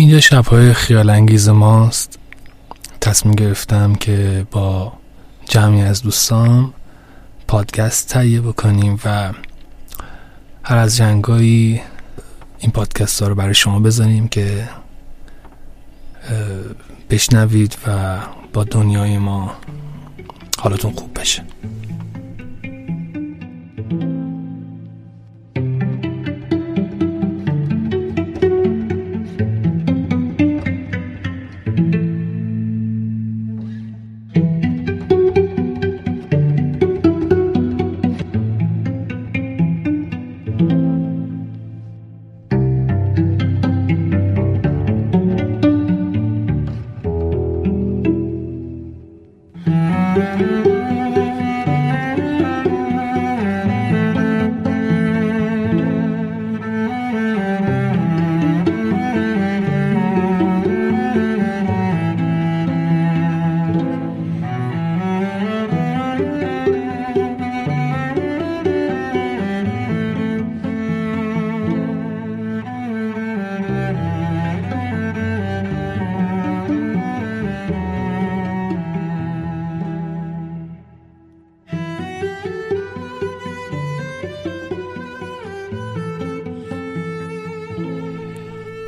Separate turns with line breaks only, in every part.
اینجا شبهای خیال انگیز ماست. تصمیم گرفتم که با جمعی از دوستان پادکست تهیه بکنیم و هر از جنگایی این پادکست ها رو برای شما بزنیم که بشنوید و با دنیای ما حالتون خوب بشه.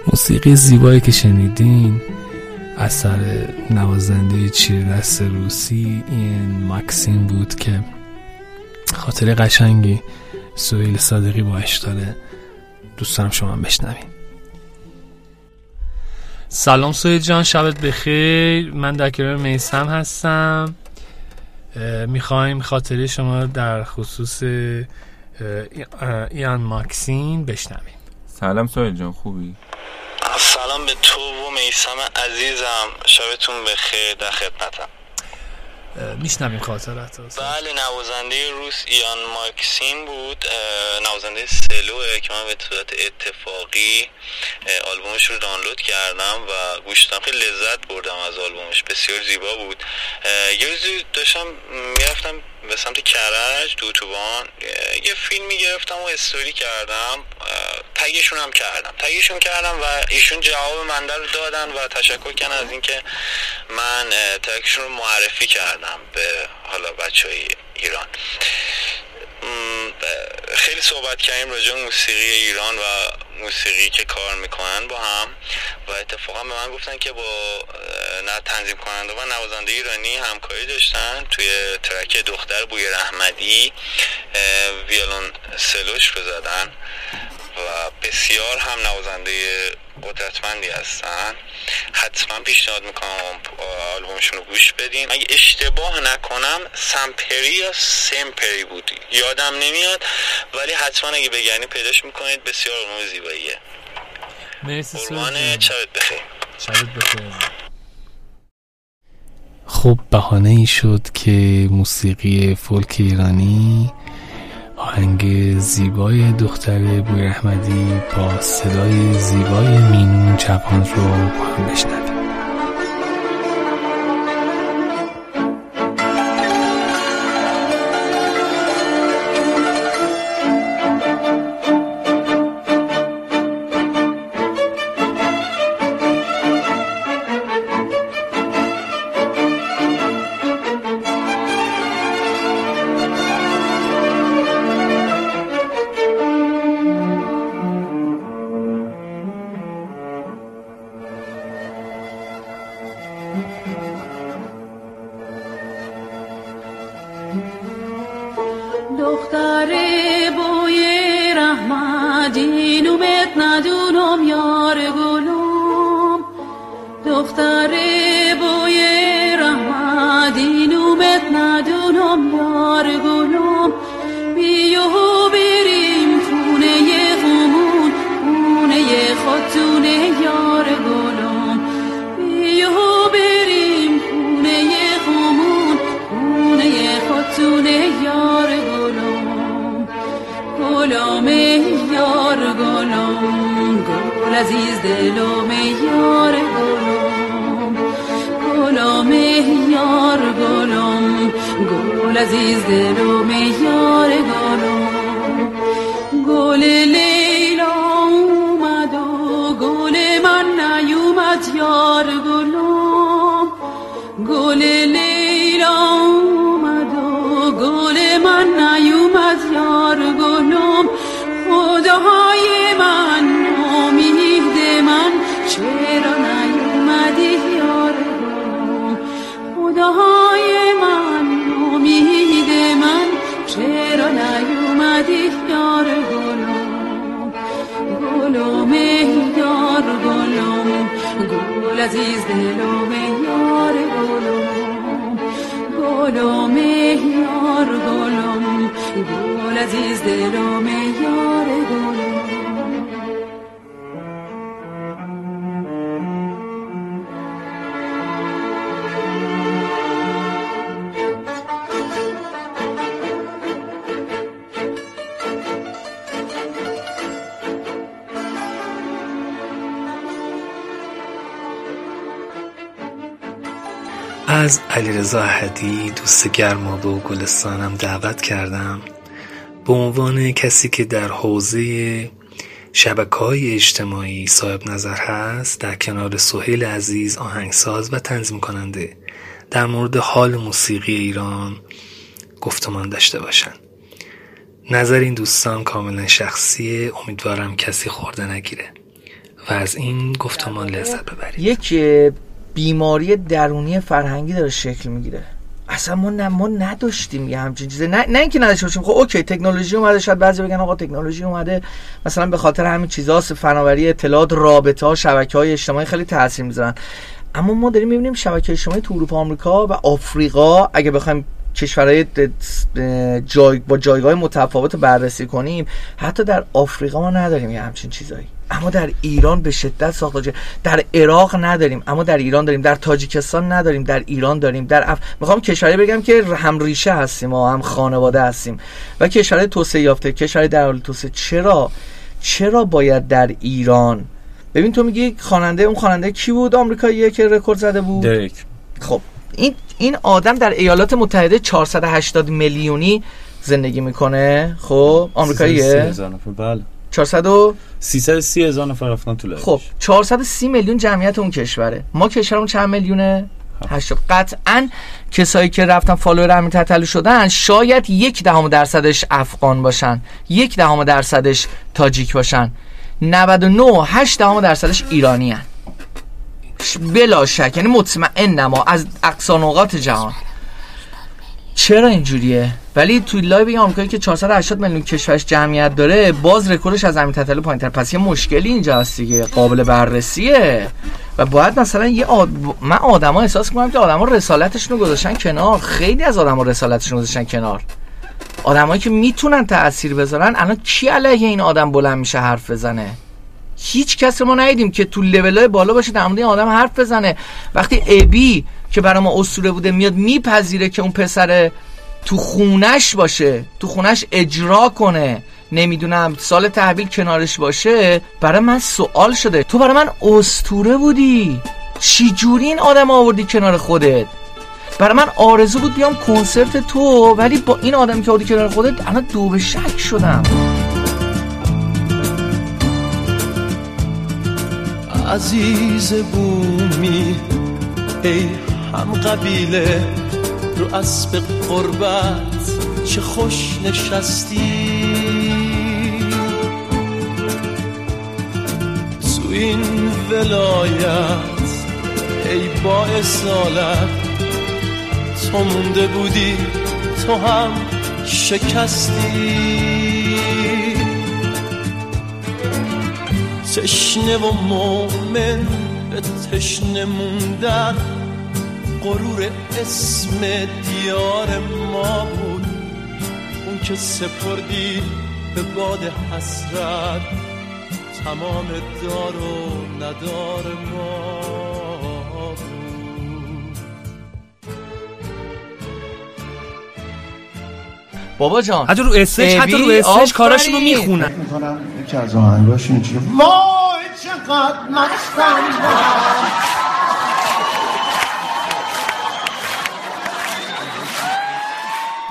موسیقی زیبایی که شنیدین اثر نوازنده چیر دست روسی این ماکسیم بود که خاطر قشنگی سویل صادقی باش داره. دوست دارم شما بشنوین. سلام سویل جان شبت بخیر. من در کنار میسم هستم. می‌خوایم خاطره شما در خصوص ایان ماکسین بشنویم.
سلام سویل جان خوبی؟
سلام به تو و میسم عزیزم. شبتون بخیر در خدمتم.
میشنویم خاطرت
بله نوازنده روس ایان ماکسین بود. نوازنده سلوه که من به صورت اتفاقی آلبومش رو دانلود کردم و گوش دادم خیلی لذت بردم از آلبومش. بسیار زیبا بود. یه روزی داشتم می‌رفتم به سمت کرج دوتوبان یه فیلمی گرفتم و استوری کردم. تگشون هم کردم. تگشون کردم و ایشون جواب منده رو دادن و تشکر کردن از اینکه من تگشون رو معرفی کردم به حالا بچه های ایران. خیلی صحبت کردیم راجع موسیقی ایران و موسیقی که کار می‌کنن با هم و اتفاقا به من گفتن که با نه تنظیم کننده و نوازنده ایرانی همکاری داشتن توی ترک دختر بوی رحمدی ویالون سلوش بزدن و بسیار هم نوازنده قدرتمندی هستن. حتما پیشنهاد می‌کنم آلبومشون رو گوش بدین. اگه اشتباه نکنم سمپری یا سمپری بود یادم نمیاد ولی حتما اگه بگنی پیداش می‌کنید بسیار آلبوم زیباییه.
مرسی
قربان شبت بخیر.
شبت بخیر. خب بهانه ای شد که موسیقی فولک ایرانی آهنگ زیبای دختر بوی احمدی با صدای زیبای مینون جوان رو با هم بشنویم از علیرضا احدی دوست گرمابه و گلستانم دعوت کردم به عنوان کسی که در حوزه شبکه های اجتماعی صاحب نظر هست در کنار سهیل عزیز آهنگساز و تنظیم کننده در مورد حال موسیقی ایران گفتمان داشته باشند. نظر این دوستان کاملا شخصیه امیدوارم کسی خورده نگیره. و از این گفتمان لذت ببرید.
یک بیماری درونی فرهنگی داره شکل می‌گیره. اصلا ما نه ما نداشتیم یه همچین چیزی. نه نه اینکه نداشته باشیم. خب اوکی تکنولوژی اومده شاید بعضی بگن آقا تکنولوژی اومده. مثلا به خاطر همین چیزاست فناوری اطلاعات رابطه ها شبکه های اجتماعی خیلی تاثیر می‌ذارن. اما ما داریم می‌بینیم شبکه اجتماعی تو اروپا آمریکا و آفریقا اگه بخوایم کشورهای جای با جایگاه متفاوت بررسی کنیم حتی در آفریقا ما نداریم یه همچین چیزایی. اما در ایران به شدت ساخته شده. در عراق نداریم اما در ایران داریم. در تاجیکستان نداریم در ایران داریم. در اف... می‌خوام کشوری بگم که هم ریشه هستیم و هم خانواده هستیم. و کشورهای توسعه یافته. کشورهای در حال توسعه. چرا؟ چرا باید در ایران؟ ببین تو میگی خواننده اون خواننده کی بود؟ آمریکاییه که رکورد زده بود.
دریک
خب این این آدم در ایالات متحده 480 میلیونی زندگی می‌کنه. خب
330
آمریکاییه
بله.
400 و
330 هزار نفر رفتن تو
خب 430 میلیون جمعیت اون کشوره. ما کشورمون چند میلیونه؟ 80 قطعا کسایی که رفتن فالوور امیر تتلو شدن شاید یک دهم درصدش افغان باشن. یک دهم درصدش تاجیک باشن. 99 8 دهم درصدش ایرانی هن. بلا شک یعنی مطمئن ما از اقصا نقاط جهان. چرا اینجوریه؟ ولی توی live آمریکایی که 480 میلیون کشورش جمعیت داره باز رکوردش از امیر تتلو پایینتر. پس یه مشکلی اینجا هست دیگه قابل بررسیه. و باید مثلا یه آد... من آدما احساس می‌کنم که آدما رسالتشون رو گذاشتن کنار. خیلی از آدما رسالتشون رو گذاشتن کنار. آدمایی که می‌تونن تاثیر بذارن الان کی علیه این آدم بلند میشه حرف بزنه؟ هیچ کس ما ندیدیم که تو لولای بالا باشه در آدم حرف بزنه. وقتی ابی که برای ما اسطوره بوده میاد میپذیره که اون پسر تو خونش باشه تو خونش اجرا کنه. نمی‌دونم سال تحویل کنارش باشه برای من سوال شده. تو برای من اسطوره بودی. چی جوری این آدم آوردی کنار خودت؟ برای من آرزو بود بیام کنسرت تو ولی با این آدمی که آوردی کنار خودت الان دو به شک شدم.
عزیز بومی ای هم قبیله رو اسب قربت چه خوش نشستی. تو این ولایت ای با اصالت تو مونده بودی تو هم شکستی. تشنه و مؤمن به تشنه موندن غرور اسم دیار ما بود. اون که سپردی به باد حسرت تمام دار و ندار ما بود.
بابا جان
حتی رو stage حتی رو stage کاراشونو. می‌خونن.
می‌کنم یکی از آهنگاش چیه وای چقدر مستم!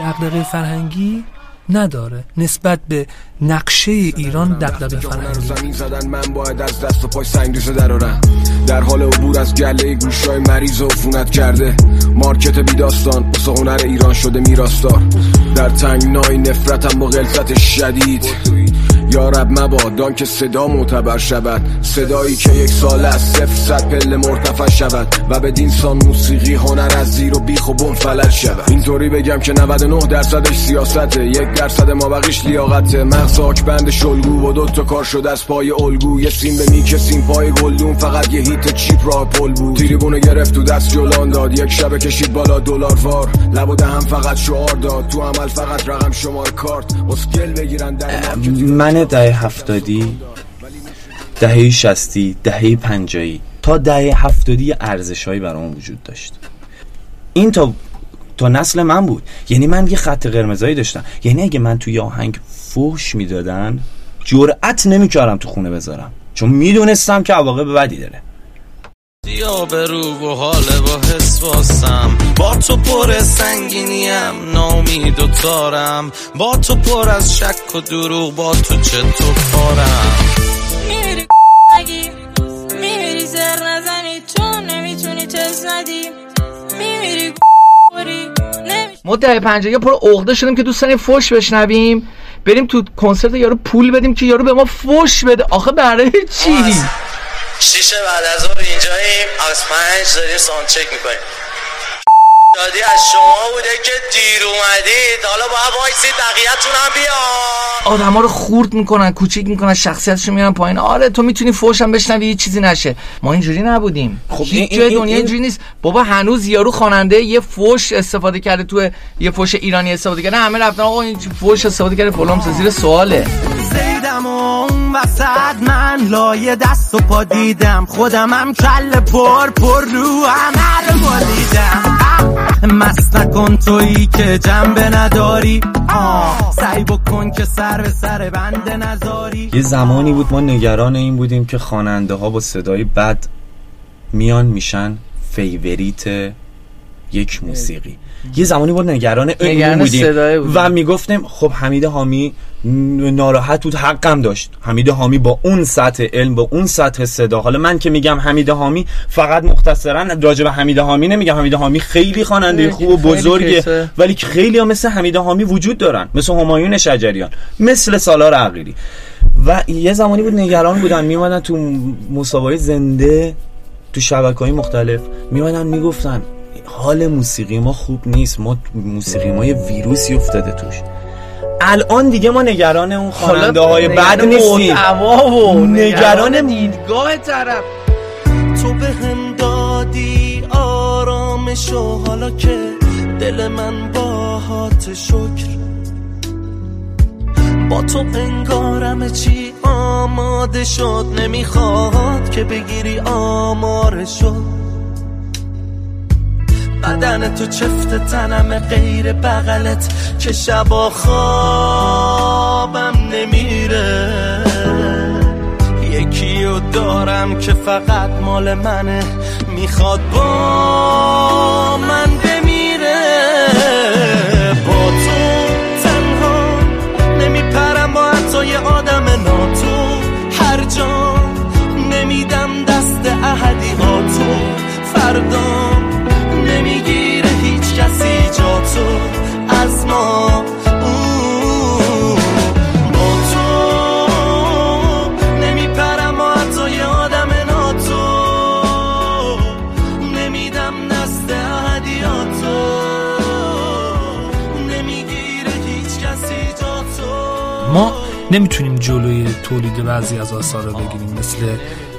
دغدغه فرهنگی نداره. نسبت به نقشه ایران دغدغه فرهنگی.
زمین زدن من باید از دست و پای سنگریزه درارم در حال عبور از گله گوشای مریض و عفونت کرده. مارکت بی داستان هنر ایران شده میراستار در تنگنای نفرتم با غلظت شدید. یا رب مبادا که صدا معتبر شود. صدایی که یک سال از صفر صد پله مرتفع شود. و به دینسان موسیقی هنر از زیر و بیخ و بم فلج شود. اینطوری بگم که 99 درصدش سیاسته یک درصد ما بقیش لیاقته. مغز بند شلگو و دو تا کار شده از پای الگو. یه سیم به میکه سیم پای گلدون. فقط یه هیت چیپ راه پل بود. تریبونو گرفت تو دست جلان داد. یک شب کشید بالا دلار وار. لب و فقط شعار داد. تو عمل فقط رقم شمار کارت. اسکل بگیرن در مارکت.
دهه هفتادی دهه شستی دهه پنجایی. تا دهه هفتادی ارزش هایی برام وجود داشت. این تا تا نسل من بود. یعنی من یه خط قرمزایی داشتم. یعنی اگه من توی آهنگ فوش می‌دادن جرأت نمی‌کردم تو خونه بذارم. چون می‌دونستم که عواقب بدی داره.
یا به رو و حال با حس واسم. با تو پر سنگینیم نامید و تارم. با تو پر از شک و دروغ با تو چطور پارم.
میمیری نگی میمیری زر نزنی تو نمی‌تونی تز ندی.
ما دهه پنجاه پر عقده شدیم که دوستان فوش بشنویم. بریم تو کنسرت یارو پول بدیم که یارو به ما فوش بده. آخه برای چی؟
شیشه بعد از ظهر اینجاییم. از پنج داریم ساند چک می‌کنیم. دادی از شما بوده که دیر اومدید. حالا باید وایسید بقیه‌تون هم بیان.
آدم ها رو خورد می‌کنن کوچیک می‌کنن شخصیتشون میارن پایین. آره تو می‌تونی فوشم بشنوی هیچ چیزی نشه. ما اینجوری نبودیم.
خب
خب
این-
هیچ جای
این-
دنیا
این-
اینجوری نیست. بابا هنوز یارو خواننده یه فوش استفاده کرده تو یه فوش ایرانی استفاده کرده. همه رفتن آقا این فوش استفاده کرده. فلان زیر سواله.
زیدم و اون وسط من لایه دست و پا دیدم. خودمم کل پر پر رو همه رو مالیدم مست نکن تویی که جنبه نداری. آه سعی بکن که سر به سر بنده نذاری.
یه زمانی بود ما نگران این بودیم که خواننده ها با صدای بد میان میشن. فیوریت یک موسیقی. یه زمانی بود نگران این بودیم. و می‌گفتیم خب حمید حامی ناراحت بود حقم داشت. حمید حامی با اون سطح علم با اون سطح صدا. حالا من که میگم حمید حامی فقط مختصرا راجع به حمید حامی نمیگم. حمید حامی خیلی خواننده خوب و بزرگه. ولی خیلی ها مثل حمید حامی وجود دارن. مثل همایون شجریان. مثل سالار عقیلی. و یه زمانی بود نگران بودن. میومدن تو مسابقه زنده تو شبکه های مختلف. میومدن می‌گفتن حال موسیقی ما خوب نیست. ما موسیقی ما یه ویروسی افتاده توش. الان دیگه ما نگران اون خواننده های بد نیستیم. نگران
دیدگاه طرف.
تو به هم دادی آرامشو حالا که دل من باهات شکر. با تو انگارم چی آماده شد. نمی‌خواد که بگیری آمارشو. بدن تو چفت تنم غیر بغلت که شبا خوابم نمیره. یکی رو دارم که فقط مال منه. می‌خواد با من تو از ما.
ما نمی‌تونیم جلوی تولید بعضی از آثار رو بگیریم مثل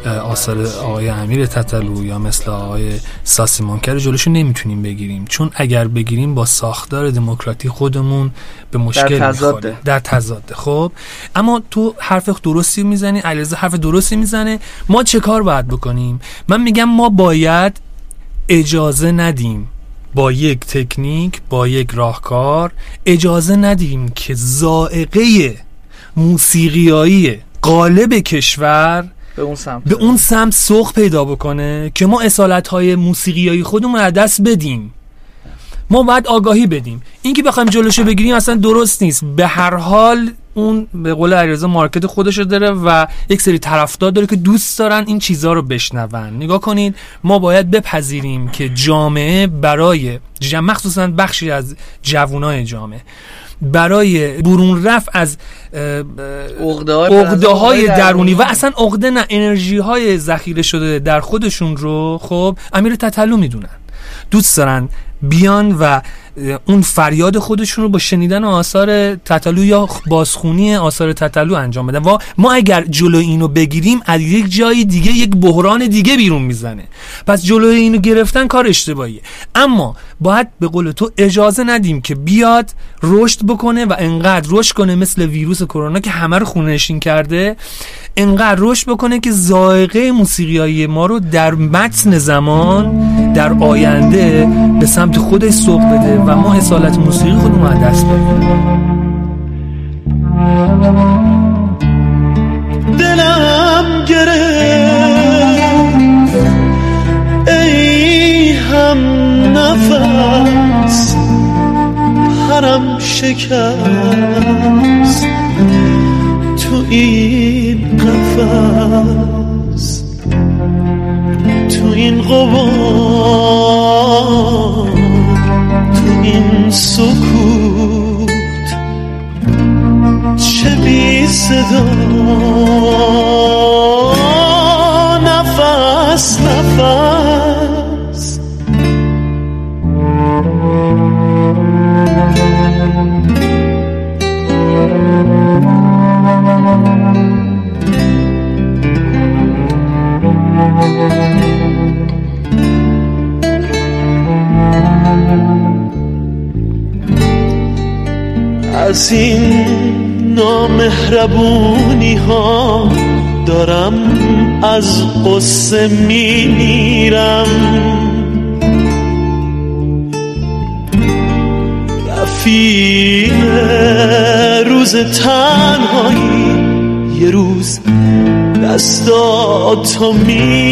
آثار آقای امیر تتلو یا مثل آقای ساسی منکر جلوشو نمی‌تونیم بگیریم. چون اگر بگیریم با ساختار دموکراتی خودمون به مشکل
تضاده.
می‌خوریم. در تضاده. خب؟ اما تو حرف درستی می‌زنی علیرضا حرف درستی می‌زنه. ما چه کار باید بکنیم؟ من میگم ما باید اجازه ندیم با یک تکنیک با یک راهکار اجازه ندیم که زائقه موسیقیایی قالب کشور
به اون سمت.
به اون سمت سوق پیدا بکنه که ما اصالت های موسیقیایی خودمون رو دست بدیم. ما باید آگاهی بدیم. این که بخوایم جلوشو بگیریم اصلا درست نیست. به هر حال اون به قول علیرضا مارکت خودشو داره و یک سری طرفدار داره که دوست دارن این چیزها رو بشنون. نگاه کنید ما باید بپذیریم که جامعه برای. مخصوصا بخشی از جوانای جامعه برای برون رفت از عقده های درونی. و اصلا عقده نه انرژی های ذخیره شده در خودشون رو خب امیر تتلو می‌دونن. دوست دارن بیان و اون فریاد خودشون رو با شنیدن آثار تتلو یا بازخونی آثار تتلو انجام بدن. و ما اگر جلو اینو بگیریم از یک جای دیگه یک بحران دیگه بیرون می‌زنه. پس جلو اینو گرفتن کار اشتباهیه. اما باید به قول تو اجازه ندیم که بیاد رشد بکنه و انقدر رشد کنه مثل ویروس کرونا که همه رو خونه کرده انقدر رشد بکنه که ذائقه موسیقی ما رو در متن زمان در آینده به سمت خودش سوق بده و ما اصالت موسیقی خودمون از دست بدیم.
دلم گرفت ای هم نفس پرم شکست تو این قفس تو این قبار تو این سکوت چه بی صدا. از این نامهربونی ها دارم از قصه میمیرم. رفیق روز تنهایی یه روز دستاتو می‌گیرم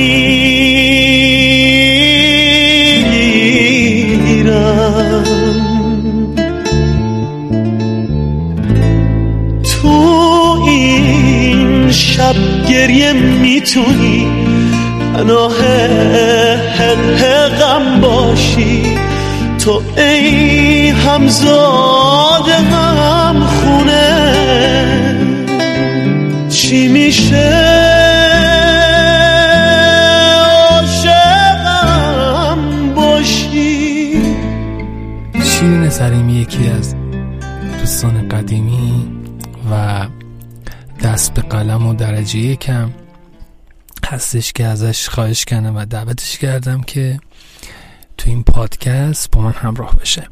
گریه می‌تونی؟ پناه غم باشی. تو ای همزاد غم خونه چی میشه؟
درجه یکم هستش که ازش خواهش کردم و دعوتش کردم که تو این پادکست با من همراه بشه.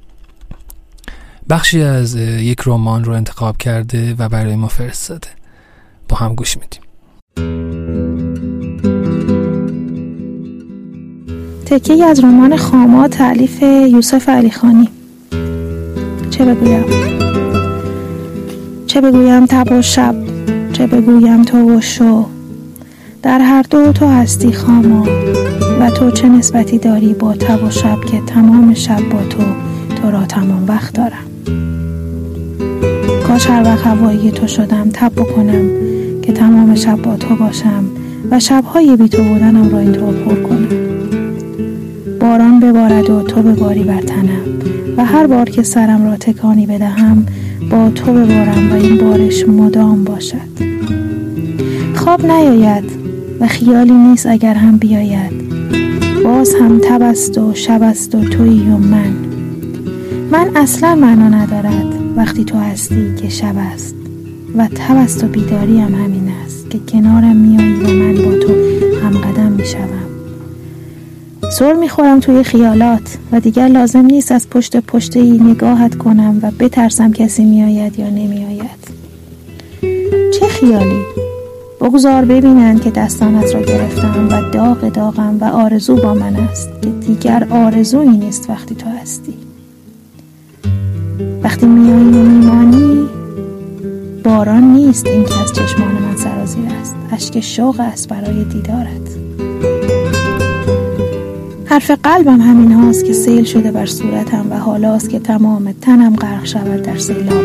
بخشی از یک رمان رو انتخاب کرده و برای ما فرستاده. با هم گوش میدیم.
تکه از رمان خاما تعلیف یوسف علی خانی. چه بگویم؟ چه بگویم؟ تب و شب. چه بگویم تو و شو. در هر دو تو هستی خاما و تو چه نسبتی داری با تب و شب که تمام شب با تو تو را تمام وقت دارم. کاش هر وقت هوایی تو شدم تب بکنم که تمام شب با تو باشم و شبهای بی تو بودنم را اینطور پر کنم. باران ببارد و تو بباری بر تنم و هر بار که سرم را تکانی بدهم با تو ببارم و این بارش مدام باشد. خواب نیاید و خیالی نیست اگر هم بیاید. باز هم تب است و شب است و تویی و من. من اصلا معنا ندارد وقتی تو هستی که شب است و تب است و بیداری هم همین است که کنارم میایی و من با تو هم قدم می‌شوم. سر می‌خورم توی خیالات و دیگر لازم نیست از پشت پشت ای نگاهت کنم و بترسم کسی میآید یا نمیآید. چه خیالی؟ بگذار ببینند که دستانت را گرفتم و داغ داغم و آرزو با من است که دیگر آرزویی نیست وقتی تو هستی. وقتی میایی و میمانی باران نیست این که از چشمان من سرازیر است. اشک شوق است برای دیدارت. حرف قلبم همین هاست که سیل شده بر صورتم و حالاست که تمام تنم غرق شود در سیلاب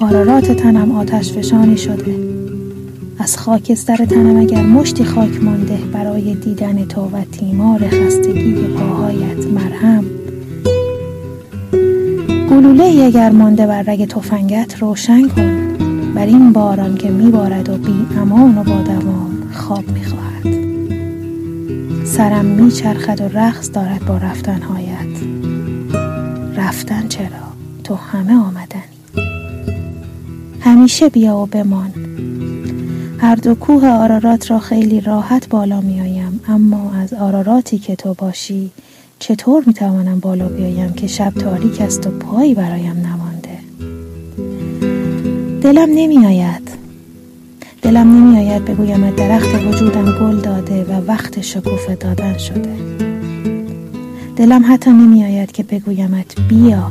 آرارات تنم آتش فشانی شده. از خاکستر تنم اگر مشتی خاک مانده برای دیدن تو و تیمار خستگی پاهایت مرهم. گلوله ای اگر مانده بر رگ تفنگت روشن کن. بر این باران که میبارد و بی امان و با دوام خواب می‌خواهد. سرم میچرخد و رقص دارد با رفتنهایت. رفتن چرا؟ تو همه آمدنی. همیشه بیا و بمان. هر دو کوه آرارات را خیلی راحت بالا میآیم اما از آراراتی که تو باشی چطور می‌توانم بالا بیایم که شب تاریک است و پایی برایم نمانده؟ دلم نمیآید. دلم نمیآید بگویم درخت وجودم گل داده و وقت شکوفه دادن شده. دلم حتی نمیآید که بگویمت بیا.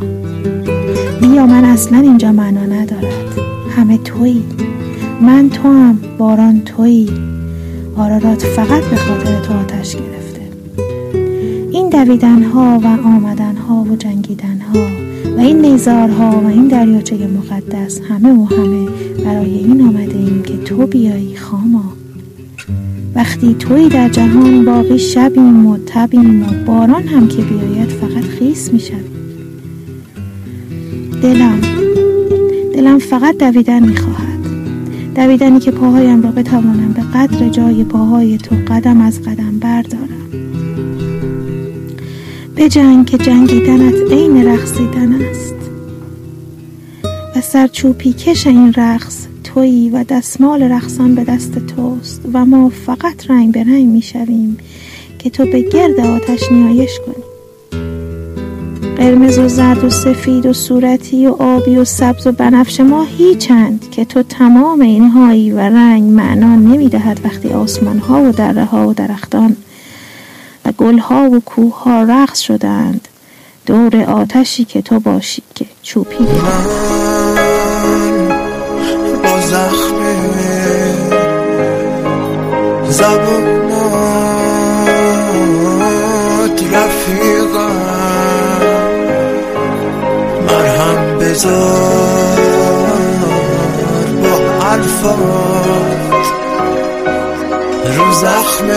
بیا من اصلا اینجا معنا ندارد. همه تویی. من تو هم باران تویی. آرارات فقط به خاطر تو آتش گرفته. این دویدن ها و آمدن ها و جنگیدن ها و این نیزارها و این دریاچه مقدس همه و همه برای این آمده ایم که تو بیایی خاما. وقتی توی در جهان باقی شبیم و تبیم و باران هم که بیاید فقط خیس می‌شویم. دلم دلم فقط دویدن می‌خواهد. دویدنی که پاهایم را بتوانم به قدر جای پاهای تو قدم از قدم بردارم. به جنگ که جنگیدنت عین رقصیدن است. و سرچوبی کش این رقص تویی و دستمال رقصان به دست توست و ما فقط رنگ به رنگ می‌شویم که تو به گرد آتش نیایش کنی. قرمز و زرد و سفید و صورتی و آبی و سبز و بنفش ما هیچند که تو تمام اینهایی و رنگ معنا نمی‌دهد وقتی آسمان ها و دره ها و درختان و گل ها و کوه ها رقص شدند. دور آتشی که تو باشی که چوپی.
من با زخم زبانات رفیقم. مرهم بذار با الفات رو زخم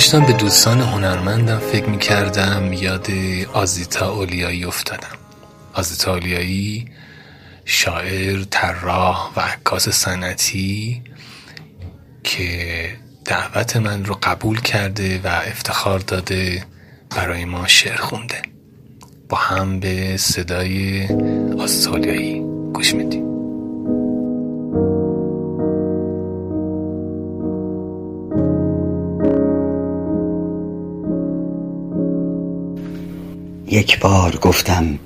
داشتم به دوستان هنرمندم فکر می کردم یاد آزیتا اولیایی افتادم. آزیتا اولیایی شاعر، طراح و عکاس سنتی که دعوت من رو قبول کرده و افتخار داده برای ما شعر خونده. با هم به صدای آزیتا
یک بار گفتم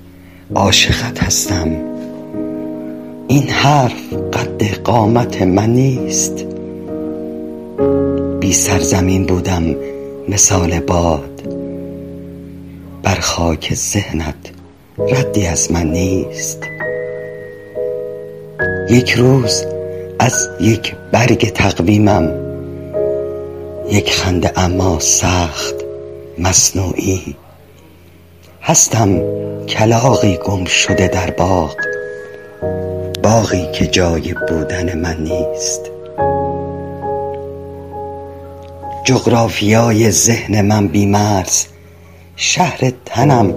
عاشقت هستم. این حرف قد قامت من نیست. بی سرزمین بودم مثال باد. بر خاک ذهنت ردی از من نیست. یک روز از یک برگ تقویمم یک خنده اما سخت مصنوعی. هستم کلاغی گم شده در باغ باغی که جای بودن من نیست. جغرافیای ذهن من بی مرز شهر تنم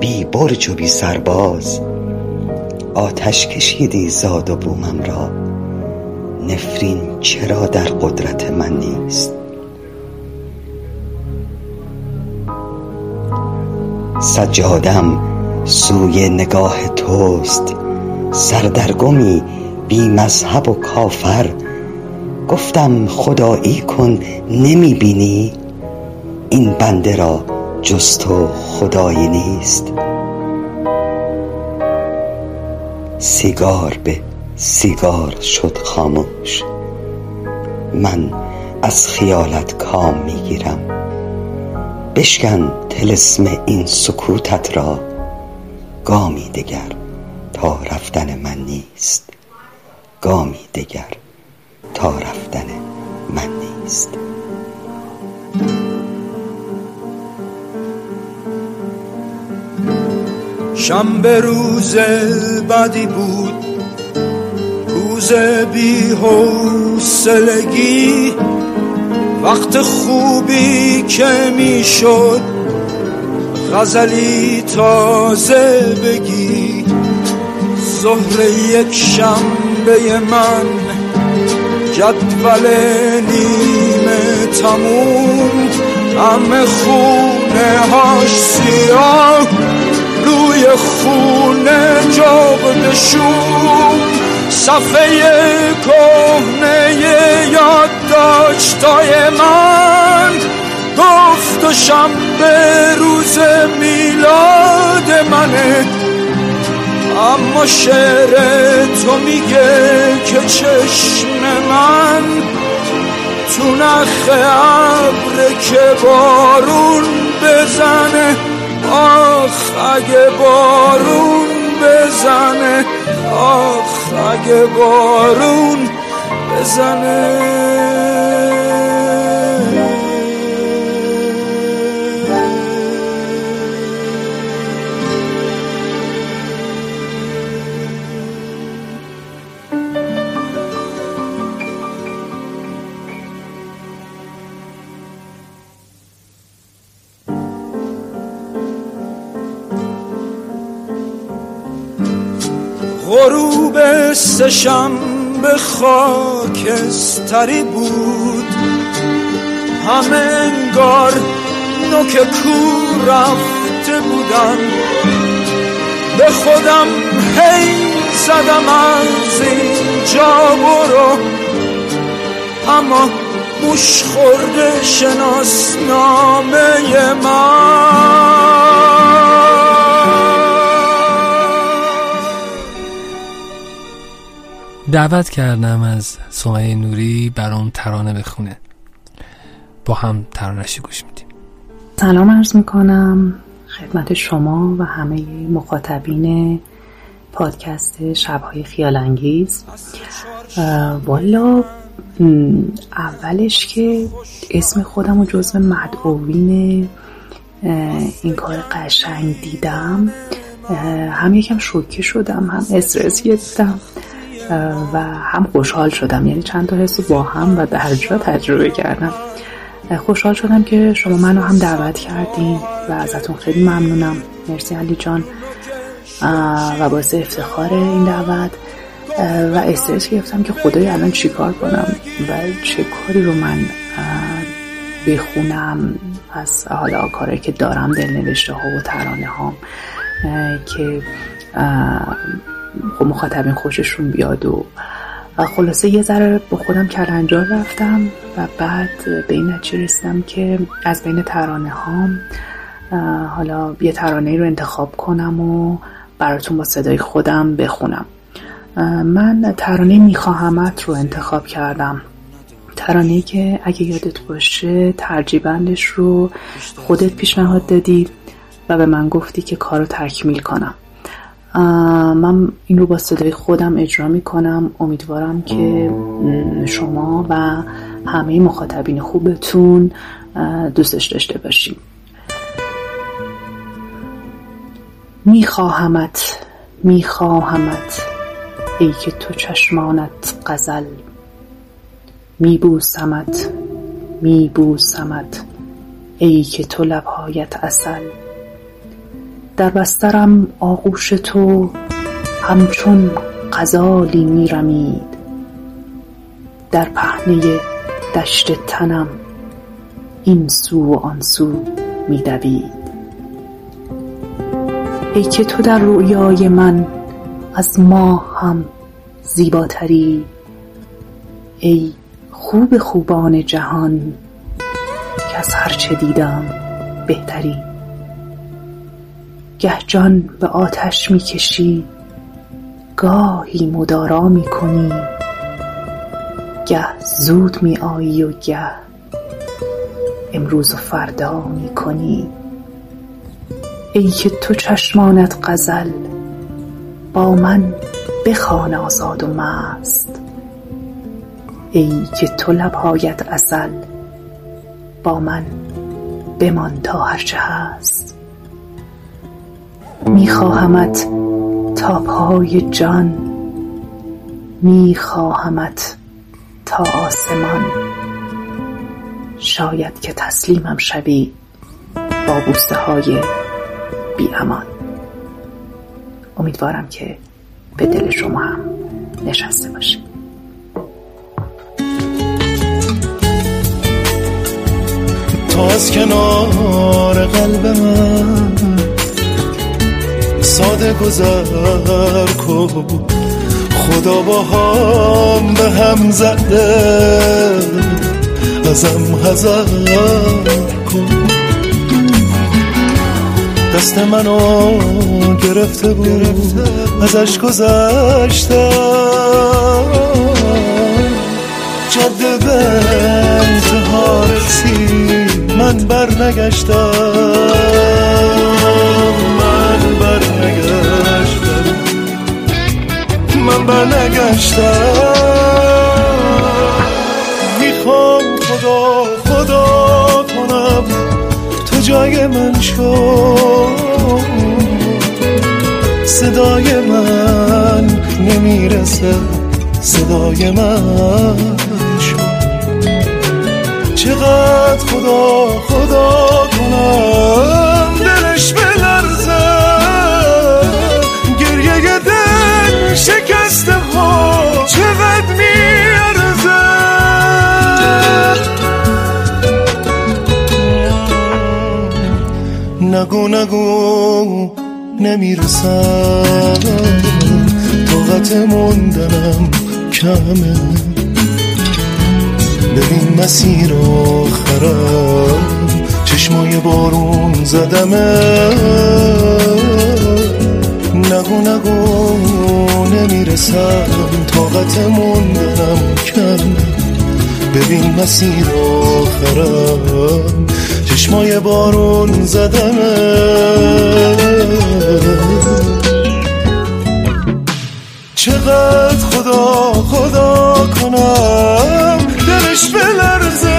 بی برج و بی سرباز. آتش کشیدی زاد و بومم را نفرین چرا در قدرت من نیست؟ سجادم سوی نگاه توست. سردرگمی بی مذهب و کافر. گفتم خدایی کن نمی بینی. این بنده را جز تو خدایی نیست. سیگار به سیگار شد خاموش. من از خیالت کام می‌گیرم. بشکن تلسم این سکوتت را. گامی دگر تا رفتن من نیست. گامی دگر تا رفتن من نیست.
شنبه روز بدی بود. روز بی حوصلگی. وقت خوبی که می‌شد غزلی تازه بگی. ظهر یک شنبه من جدول نیمه تموم. همه خونه هاش سیاه روی خونه جغدشون صفحه کهنه یادداشتای من. گفت و روز میلاد منه. اما شعر تو میگه که چشم من تو نخ ابر که بارون بزنه. آخ اگه بارون بزنه. آخ اگه بارون بزنه. غروب سشنبه خاکستری بود. همه انگار نوک کور رفته بودن. به خودم هی زدم از اینجا برو. اما موش خورده شناسنامه من.
دعوت کردم از سمیه نوری برام ترانه بخونه. با هم ترانشی گوش میدیم.
سلام عرض می‌کنم. خدمت شما و همه مخاطبین پادکست شبهای خیال انگیز والا اولش که اسم خودم و جزو مدعوین این کار قشنگ دیدم. هم یکم شوکه شدم هم استرس گرفتم. و هم خوشحال شدم. یعنی چند تا حس با هم و در جا تجربه کردم. خوشحال شدم که شما منو هم دعوت کردین و ازتون خیلی ممنونم. مرسی علی جان. و باعث افتخار این دعوت. و استرس گرفتم که خدای الان چیکار کنم و چه کاری رو من بخونم. از حالا کاری که دارم دل نوشته ها و ترانه هام که خب مخاطبین خوششون بیاد و خلاصه یه ذره با خودم کلنجار رفتم و بعد به این نتیجه رسیدم که از بین ترانه هام حالا یه ترانه رو انتخاب کنم و براتون با صدای خودم بخونم. من ترانه میخواهمت رو انتخاب کردم. ترانه که اگه یادت باشه ترجیبندش رو خودت پیشنهاد دادی و به من گفتی که کارو تکمیل کنم. من این رو با صدای خودم اجرا می کنم امیدوارم که شما و همه مخاطبین خوبتون دوستش داشته باشیم. میخواهمت میخواهمت ای که تو چشمانت غزل. میبوسمت میبوسمت ای که تو لبهایت اصل در بسترم آغوش تو همچون غزالی میرمید در پهنه دشت تنم این سو و آن سو میدوید ای که تو در رویای من از ماه هم زیباتری ای خوب خوبان جهان که از هرچه دیدم بهتری. گه جان به آتش می‌کشی. گاهی مدارا می‌کنی. گه زود می آیی و گه امروز و فردا می‌کنی. ای که تو چشمانت غزل با من بخوان آزاد و مست. ای که تو لبهایت اصل با من بمان تا هرچه هست. میخواهمت تا پای جان. میخواهمت تا آسمان. شاید که تسلیمم شوی با بوسه های بی امان امیدوارم که به دل شما هم نشسته باشه
تا از کنار قلب من ساده گذر کن. خدا با هم به هم زده. ازم حذر کن. دست منو گرفته بود. ازش گذشتم جاده به انتها من بر نگشتم من بر نگشتم. می‌خوام خدا خدا کنم تو جای من شد صدای من نمی‌رسه صدای من شد چقدر خدا خدا کنم؟ چقدر میارزه؟ نگو نگو نمی‌رسم. طاقت موندنم کمه. ببین مسیر آخرم چشمای بارون زدمه. نگو نگو. نمی‌رسم طاقت موندنم کمه ببین مسیر آخرم چشمای بارون زدمه. چقدر خدا خدا کنم دلش بلرزه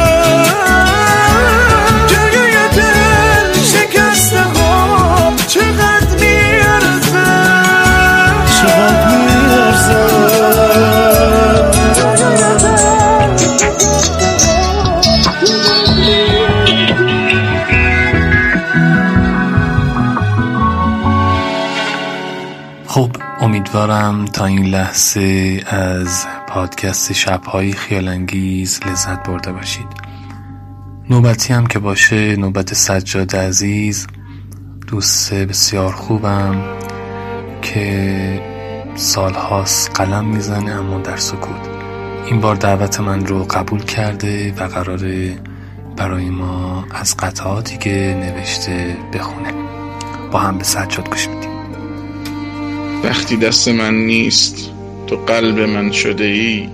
امیدوارم تا این لحظه از پادکست شبهای خیالانگیز لذت برده باشید. نوبتی هم که باشه نوبت سجاد عزیز دوست بسیار خوبم که سالهاست قلم می‌زنه اما در سکوت. این بار دعوت من رو قبول کرده و قراره برای ما از قطعاتی که نوشته بخونه. با هم به سجاد گوش میدیم.
وقتی دست من نیست تو قلب من شده ای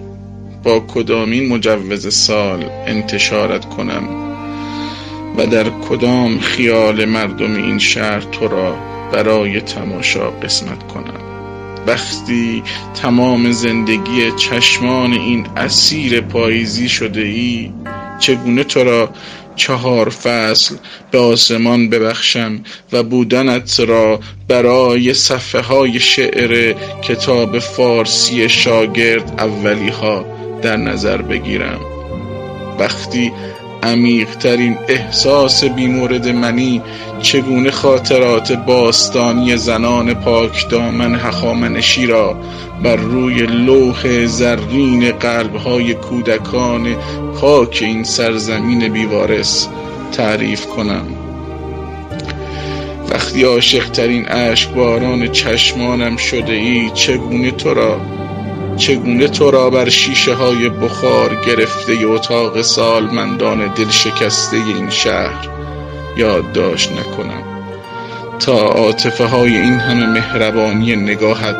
با کدامین مجوز سال انتشارت کنم؟ و در کدام خیال مردم این شهر تو را برای تماشا قسمت کنم؟ وقتی تمام زندگی چشمان این اسیر پاییزی شده ای چگونه تو را چهار فصل به آسمان ببخشم و بودنت را برای صفحه های شعر کتاب فارسی شاگرد اولی ها در نظر بگیرم. وقتی عمیقترین احساس بیمورد منی چگونه خاطرات باستانی زنان پاک دامن هخامنشی را بر روی لوح زرین قلبهای کودکان پاک این سرزمین بیوارس تعریف کنم؟ وقتی عاشقترین اشک باران چشمانم شده ای چگونه تو را چگونه تو را بر شیشه های بخار گرفته اتاق سالمندان دل شکسته این شهر یادداشت نکنم. تا عاطفه های این همه مهربانی نگاهت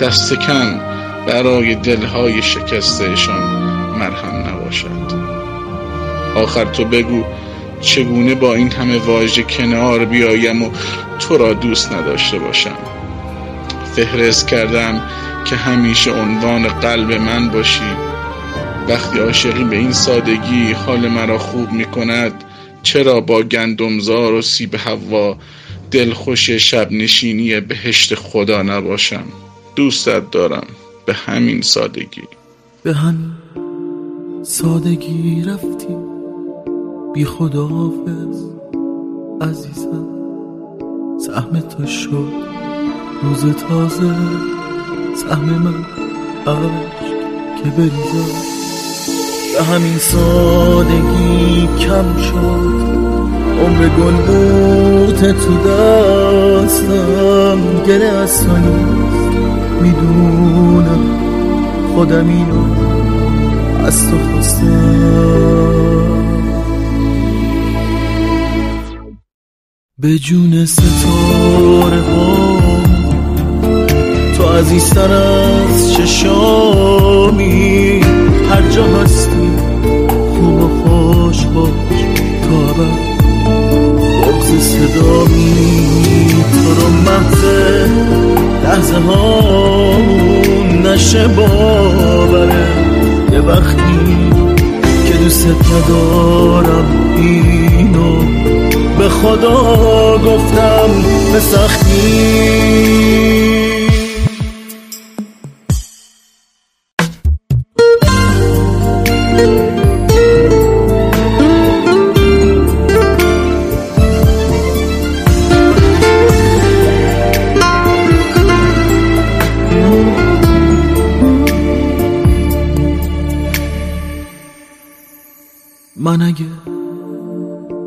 دست کم برای دلهای شکستهشان مرهم نباشد. آخر تو بگو چگونه با این همه واژه کنار بیایم و تو را دوست نداشته باشم. فهرست کردم که همیشه عنوان قلب من باشی. وقتی عاشقی به این سادگی حال مرا خوب می کند چرا با گندمزار و سیب هوا دلخوش شب نشینی بهشت خدا نباشم؟ دوستت دارم به همین سادگی.
به همین سادگی رفتی بی خداحافظ عزیزم. سهم تو شد روز تازه سهم من عشق که بریزم به همین سادگی کم شد. عمر گل بوت تو دستم. گله از می‌دونم خودم اینو از تو خواستم. به جون ستاره ها عزیزتر از چشامی. هر جا هستی خوب و خوش باش تا ابد بغز صدامی تو رو محض لحظه ها نشه باوره. یه وقتی که دوست ندارم اینو به خدا گفتم به سختی.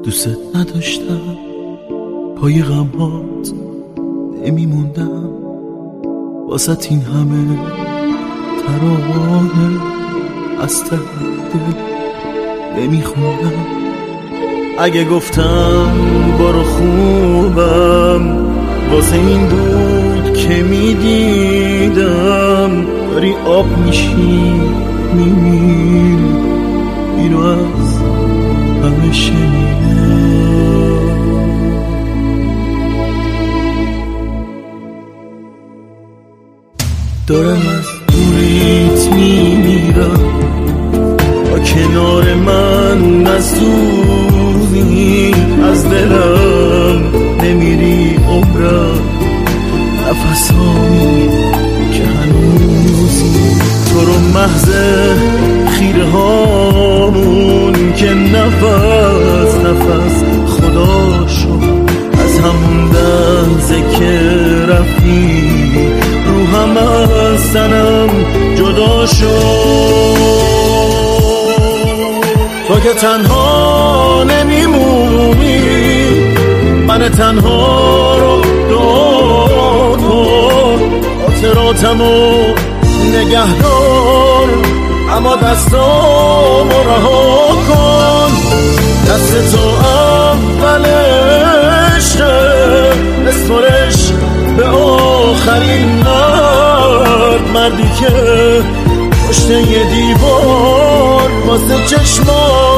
دوست نداشتم. پای غمهات نمیموندم. واسه این همه ترانه از ته دل نمیخوندم. اگه گفتم برو خوبم واسه این دود که می‌دیدم داری آب میشی میمیری. اینو شنیدم که تنها نمیمونی. من تنها رو دار کن خاطراتمو نگهدار. اما دستامو رها کن. دست تو اول عشقه. بسپرش به آخرین مرد. مردی که
پشت یه دیوار واسه چشمات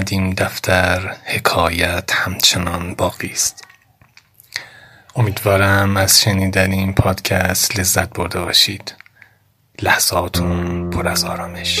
پایان آمدیم دفتر حکایت همچنان باقی است. امیدوارم از شنیدن این پادکست لذت برده باشید. لحظاتون پر از آرامش.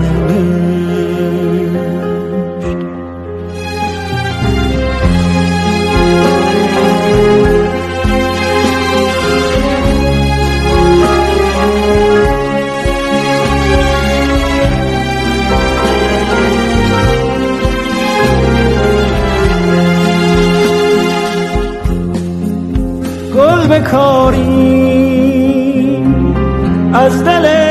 گل بکاری از دل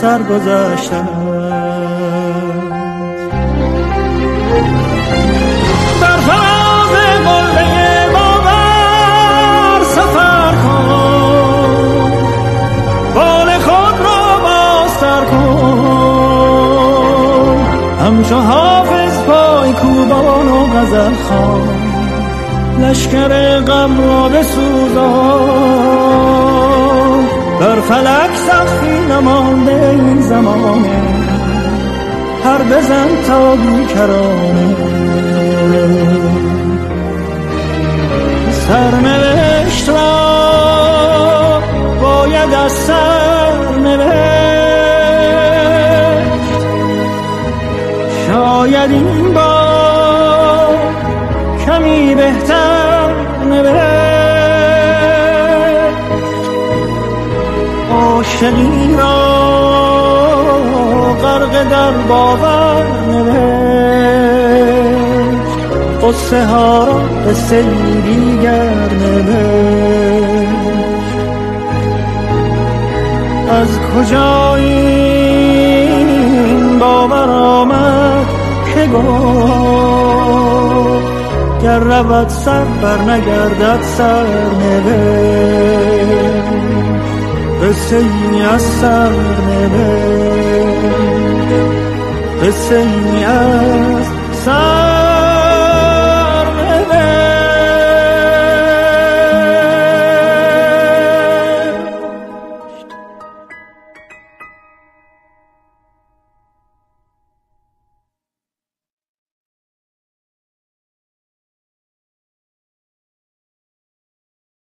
سر گذشته بر فراز قله باور سفر کن. بال خود را بازتر کن. همچو حافظ پای کوبان و غزل خان لشکر غم را بسوزان. فلک سخفی نمانده این زمانه. هر بزن تا بیکرانه. سرنوشت را باید از سر نوشت شاید این بار کمی بهتر نوشت. عاشقی را غرق در باور نوشت. قصه ها را قصه دیگر نوشت. از کجا این باور آمد که گفت گر رود سر بر نگردد سر نوشت. قصه ای از سرنوشت قصه ای از